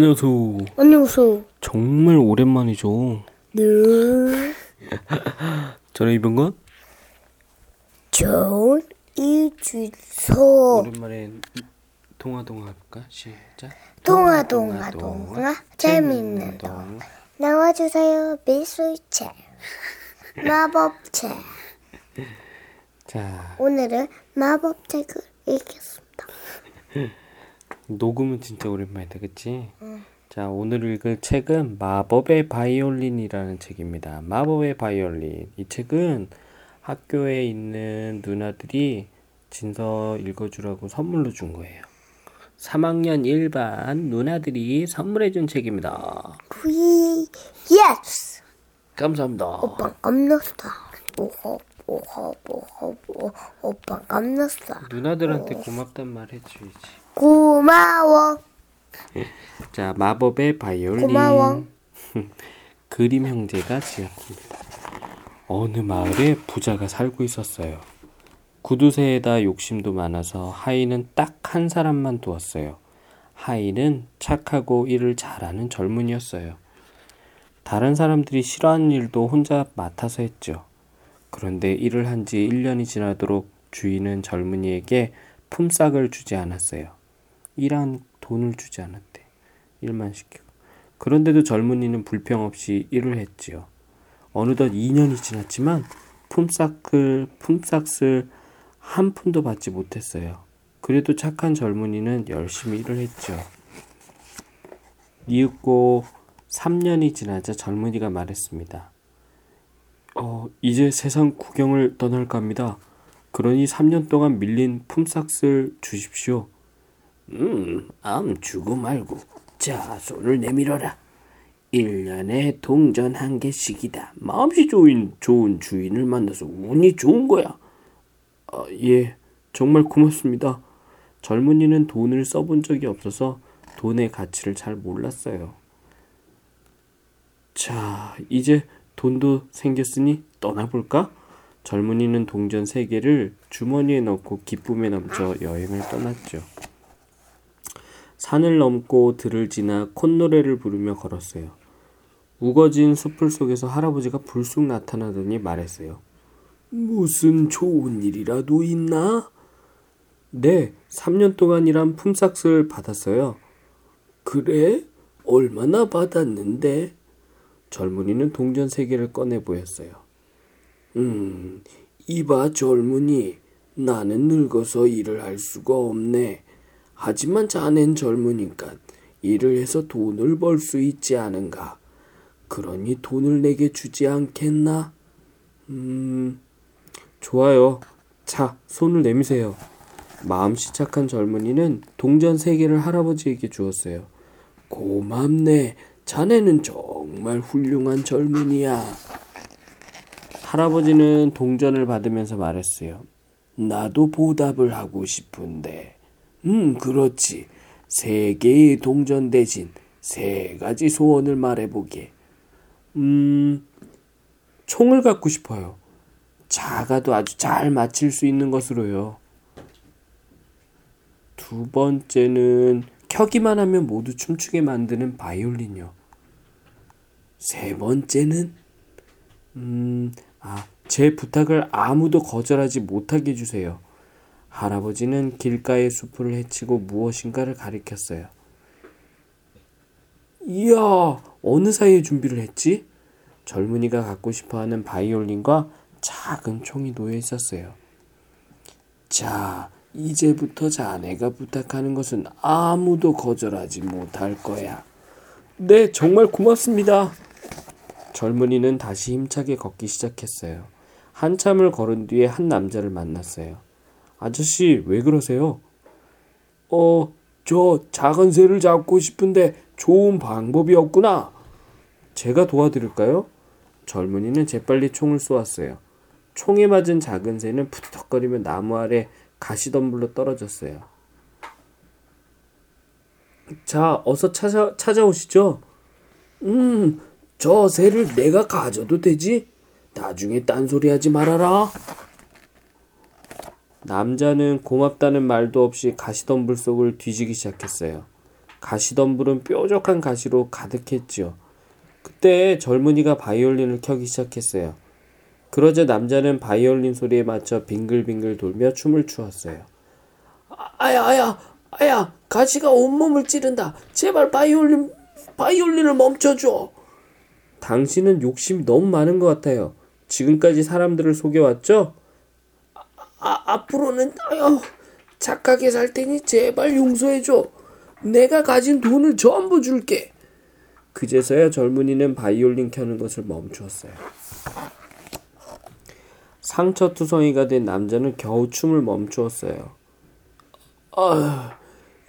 안녕하세요. 안녕하세요. 정말 오랜만이죠. 네. 저는 이병건. 전 이주소. 오랜만에 동화 동화 할까? 시작. 동화 동화 동화 재밌는 동화 나와주세요 미술책 마법책 자, 오늘은 마법책을 읽겠습니다. 녹음은 진짜 오랜만이다, 그치? 자, 오늘 읽을 책은 마법의 바이올린이라는 책입니다. 마법의 바이올린. 이 책은 학교에 있는 누나들이 진서 읽어주라고 선물로 준 거예요. 3학년 1반 누나들이 선물해준 책입니다. 위 Yes 감사합니다. 오빠 깜났어. 오호 오호 오호 오호 오빠 깜났어. 누나들한테 고맙단 말 해줘야지. 고마워. 자, 마법의 바이올린. 고마워. 그림 형제가 지었습니다. 어느 마을에 부자가 살고 있었어요. 구두쇠에다 욕심도 많아서 하이는 딱 한 사람만 두었어요. 하이는 착하고 일을 잘하는 젊은이였어요. 다른 사람들이 싫어하는 일도 혼자 맡아서 했죠. 그런데 일을 한 지 1년이 지나도록 주인은 젊은이에게 품삯을 주지 않았어요. 일한 돈을 주지 않았대. 일만 시키고. 그런데도 젊은이는 불평 없이 일을 했지요. 어느덧 2년이 지났지만 품삯을 품삯을 한 푼도 받지 못했어요. 그래도 착한 젊은이는 열심히 일을 했죠. 이윽고 3년이 지나자 젊은이가 말했습니다. 어, 이제 세상 구경을 떠날까 합니다. 그러니 3년 동안 밀린 품삯을 주십시오. 음, 암 주고 말고. 자, 손을 내밀어라. 1년에 동전 한 개씩이다. 마음씨 좋은, 좋은 주인을 만나서 운이 좋은 거야. 아, 예, 정말 고맙습니다. 젊은이는 돈을 써본 적이 없어서 돈의 가치를 잘 몰랐어요. 자, 이제 돈도 생겼으니 떠나볼까? 젊은이는 동전 세 개를 주머니에 넣고 기쁨에 넘쳐 여행을 떠났죠. 산을 넘고 들을 지나 콧노래를 부르며 걸었어요. 우거진 숲을 속에서 할아버지가 불쑥 나타나더니 말했어요. 무슨 좋은 일이라도 있나? 네, 3년 동안 일한 품삯을 받았어요. 그래? 얼마나 받았는데? 젊은이는 동전 세 개를 꺼내 보였어요. 음, 이봐 젊은이, 나는 늙어서 일을 할 수가 없네. 하지만 자넨 젊으니까 일을 해서 돈을 벌 수 있지 않은가? 그러니 돈을 내게 주지 않겠나? 음, 좋아요. 자, 손을 내미세요. 마음씨 착한 젊은이는 동전 세 개를 할아버지에게 주었어요. 고맙네. 자네는 정말 훌륭한 젊은이야. 할아버지는 동전을 받으면서 말했어요. 나도 보답을 하고 싶은데. 음, 그렇지. 세 개의 동전 대신 세 가지 소원을 말해보게. 음, 총을 갖고 싶어요. 작아도 아주 잘 맞힐 수 있는 것으로요. 두 번째는 켜기만 하면 모두 춤추게 만드는 바이올린요. 세 번째는 음, 아, 제 부탁을 아무도 거절하지 못하게 해주세요. 할아버지는 길가의 숲을 헤치고 무엇인가를 가리켰어요. 이야, 어느 사이에 준비를 했지? 젊은이가 갖고 싶어 하는 바이올린과 작은 총이 놓여 있었어요. 자, 이제부터 자네가 부탁하는 것은 아무도 거절하지 못할 거야. 네, 정말 고맙습니다. 젊은이는 다시 힘차게 걷기 시작했어요. 한참을 걸은 뒤에 한 남자를 만났어요. 아저씨, 왜 그러세요? 어, 저 작은 새를 잡고 싶은데 좋은 방법이 없구나. 제가 도와드릴까요? 젊은이는 재빨리 총을 쏘았어요. 총에 맞은 작은 새는 푸덕거리며 나무 아래 가시덤불로 떨어졌어요. 자, 어서 찾아, 찾아오시죠. 음, 저 새를 내가 가져도 되지? 나중에 딴소리 하지 말아라. 남자는 고맙다는 말도 없이 가시덤불 속을 뒤지기 시작했어요. 가시덤불은 뾰족한 가시로 가득했지요. 그때 젊은이가 바이올린을 켜기 시작했어요. 그러자 남자는 바이올린 소리에 맞춰 빙글빙글 돌며 춤을 추었어요. 아야, 아야, 아야, 가시가 온몸을 찌른다. 제발 바이올린, 바이올린을 멈춰줘. 당신은 욕심이 너무 많은 것 같아요. 지금까지 사람들을 속여왔죠? 아, 앞으로는, 아유, 착하게 살 테니 제발 용서해줘. 내가 가진 돈을 전부 줄게. 그제서야 젊은이는 바이올린 켜는 것을 멈추었어요. 상처투성이가 된 남자는 겨우 춤을 멈추었어요. 아,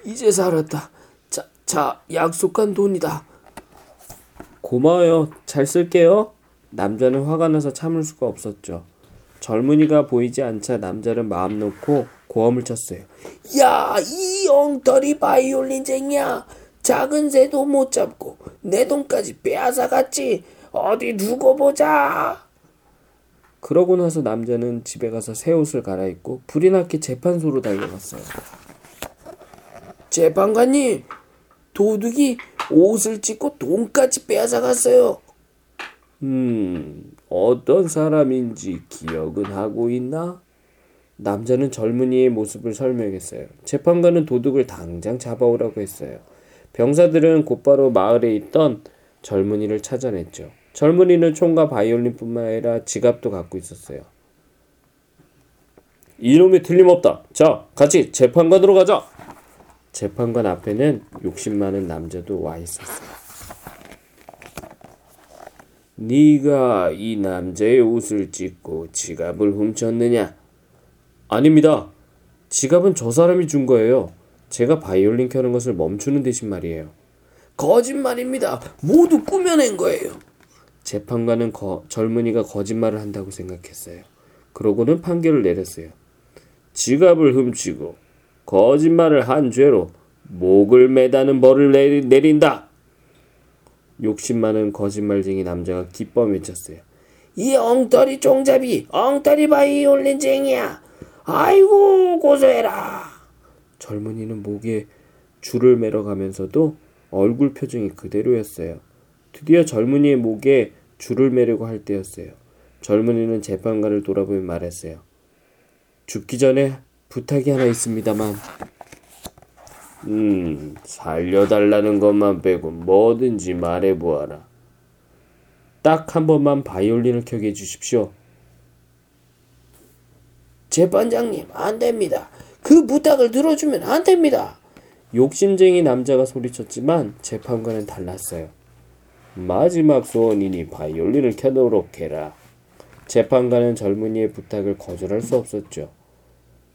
이제 살았다. 자, 자, 약속한 돈이다. 고마워요. 잘 쓸게요. 남자는 화가 나서 참을 수가 없었죠. 젊은이가 보이지 않자 남자는 마음 놓고 고함을 쳤어요. 야, 이 엉터리 바이올린쟁이야. 작은 새도 못 잡고 내 돈까지 빼앗아갔지. 어디 두고 보자. 그러고 나서 남자는 집에 가서 새 옷을 갈아입고 불이 났게 재판소로 달려갔어요. 재판관님, 도둑이 옷을 찢고 돈까지 빼앗아갔어요. 음, 어떤 사람인지 기억은 하고 있나? 남자는 젊은이의 모습을 설명했어요. 재판관은 도둑을 당장 잡아오라고 했어요. 병사들은 곧바로 마을에 있던 젊은이를 찾아냈죠. 젊은이는 총과 바이올린뿐만 아니라 지갑도 갖고 있었어요. 이놈이 틀림없다. 자, 같이 재판관으로 가자. 재판관 앞에는 욕심 많은 남자도 와 있었어요. 네가 이 남자의 옷을 찢고 지갑을 훔쳤느냐? 아닙니다. 지갑은 저 사람이 준 거예요. 제가 바이올린 켜는 것을 멈추는 대신 말이에요. 거짓말입니다. 모두 꾸며낸 거예요. 재판관은 거, 젊은이가 거짓말을 한다고 생각했어요. 그러고는 판결을 내렸어요. 지갑을 훔치고 거짓말을 한 죄로 목을 매다는 벌을 내리, 내린다. 욕심 많은 거짓말쟁이 남자가 기뻐 외쳤어요. 이 엉터리 종잡이, 엉터리 바이올린쟁이야. 아이고 고소해라. 젊은이는 목에 줄을 매러 가면서도 얼굴 표정이 그대로였어요. 드디어 젊은이의 목에 줄을 매려고 할 때였어요. 젊은이는 재판관을 돌아보며 말했어요. 죽기 전에 부탁이 하나 있습니다만. 음, 살려달라는 것만 빼고 뭐든지 말해보아라. 딱 한 번만 바이올린을 켜게 해주십시오. 재판장님, 안 됩니다. 그 부탁을 들어주면 안 됩니다. 욕심쟁이 남자가 소리쳤지만 재판관은 달랐어요. 마지막 소원이니 바이올린을 켜도록 해라. 재판관은 젊은이의 부탁을 거절할 수 없었죠.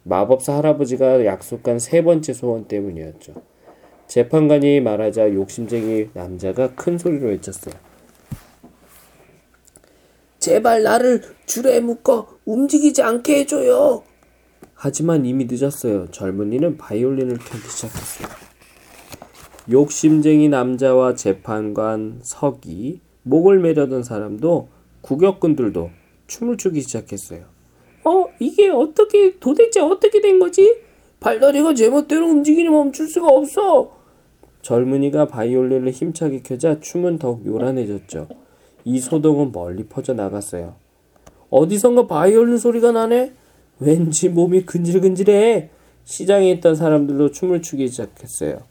마법사 할아버지가 약속한 세 번째 소원 때문이었죠. 재판관이 말하자 욕심쟁이 남자가 큰 소리로 외쳤어요. 제발 나를 줄에 묶어 움직이지 않게 해줘요. 하지만 이미 늦었어요. 젊은이는 바이올린을 켜기 시작했어요. 욕심쟁이 남자와 재판관, 서기, 목을 매려던 사람도 구격꾼들도 춤을 추기 시작했어요. 어, 이게 어떻게 도대체 어떻게 된 거지? 발다리가 제멋대로 움직이니 멈출 수가 없어. 젊은이가 바이올린을 힘차게 켜자 춤은 더욱 요란해졌죠. 이 소동은 멀리 퍼져 나갔어요. 어디선가 바이올린 소리가 나네? 왠지 몸이 근질근질해. 시장에 있던 사람들도 춤을 추기 시작했어요.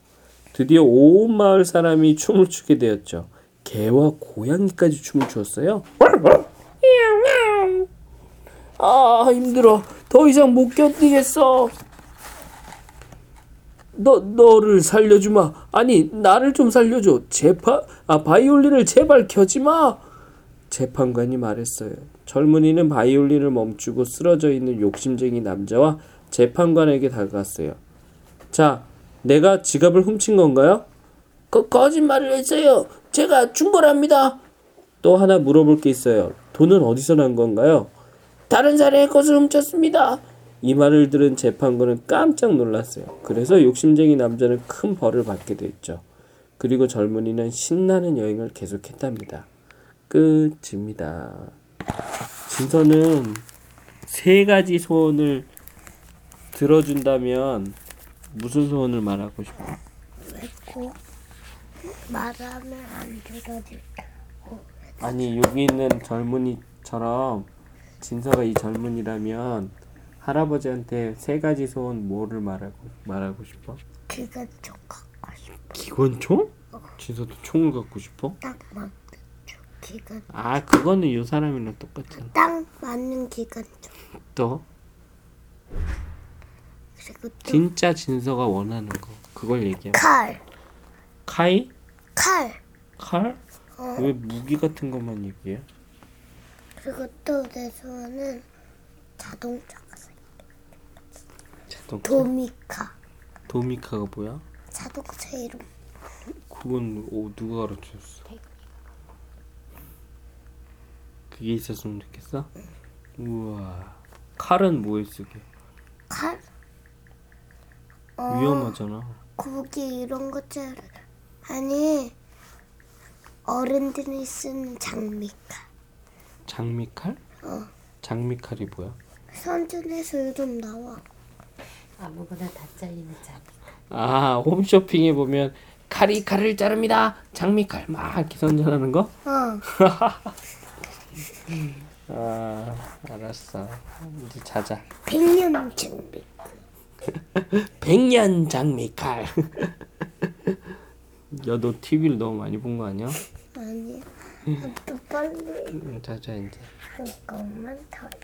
드디어 온 마을 사람이 춤을 추게 되었죠. 개와 고양이까지 춤을 추었어요. 아 힘들어. 더 이상 못 견디겠어. 너 너를 살려주마. 아니 나를 좀 살려줘. 재판 아 바이올린을 제발 켜지 마. 재판관이 말했어요. 젊은이는 바이올린을 멈추고 쓰러져 있는 욕심쟁이 남자와 재판관에게 다가갔어요. 자, 내가 지갑을 훔친 건가요? 그 거짓말을 했어요. 제가 준 거랍니다. 또 하나 물어볼 게 있어요. 돈은 어디서 난 건가요? 다른 사람의 것을 훔쳤습니다. 이 말을 들은 재판관은 깜짝 놀랐어요. 그래서 욕심쟁이 남자는 큰 벌을 받게 됐죠. 그리고 젊은이는 신나는 여행을 계속했답니다. 끝입니다. 진서는 세 가지 소원을 들어준다면 무슨 소원을 말하고 싶어? 뱉고 말하면 안 들어줄 아니 여기 있는 젊은이처럼 진서가 이 젊은이라면 할아버지한테 세 가지 소원 뭐를 말하고 말하고 싶어? 기가 좀 갖고 싶어 기관총? 진서도 총을 갖고 싶어? 딱 맞는 기관 아 그거는 이 사람이랑 똑같잖아. 딱 맞는 기관총 또 그리고 또 진짜 진서가 원하는 거 그걸 얘기해. 칼, 카이? 칼. 칼? 어. 왜 무기 같은 것만 얘기해? 그리고 또 내 소원은 자동차가. 자동차. 도미카. 도미카가 뭐야? 자동차 이름. 그건 오, 누가 가르쳐줬어? 그게 있었으면 좋겠어? 우와 칼은 뭐에 쓰게? 칼? 어, 위험하잖아 고기 이런 것들 아니 어른들이 쓰는 장미칼. 장미칼? 어. 장미칼이 뭐야? 선전에서 요즘 나와. 아무거나 다 잘리는 장. 아 홈쇼핑에 보면 칼이 칼을 자릅니다 장미칼 막 이렇게 선전하는 거? 어. 아 알았어 이제 자자 백년 장미. 백년 장미칼 야 너 TV를 너무 많이 본 거 아니야? 아니. 또 빨리. 응, 자자 이제. 잠깐만 더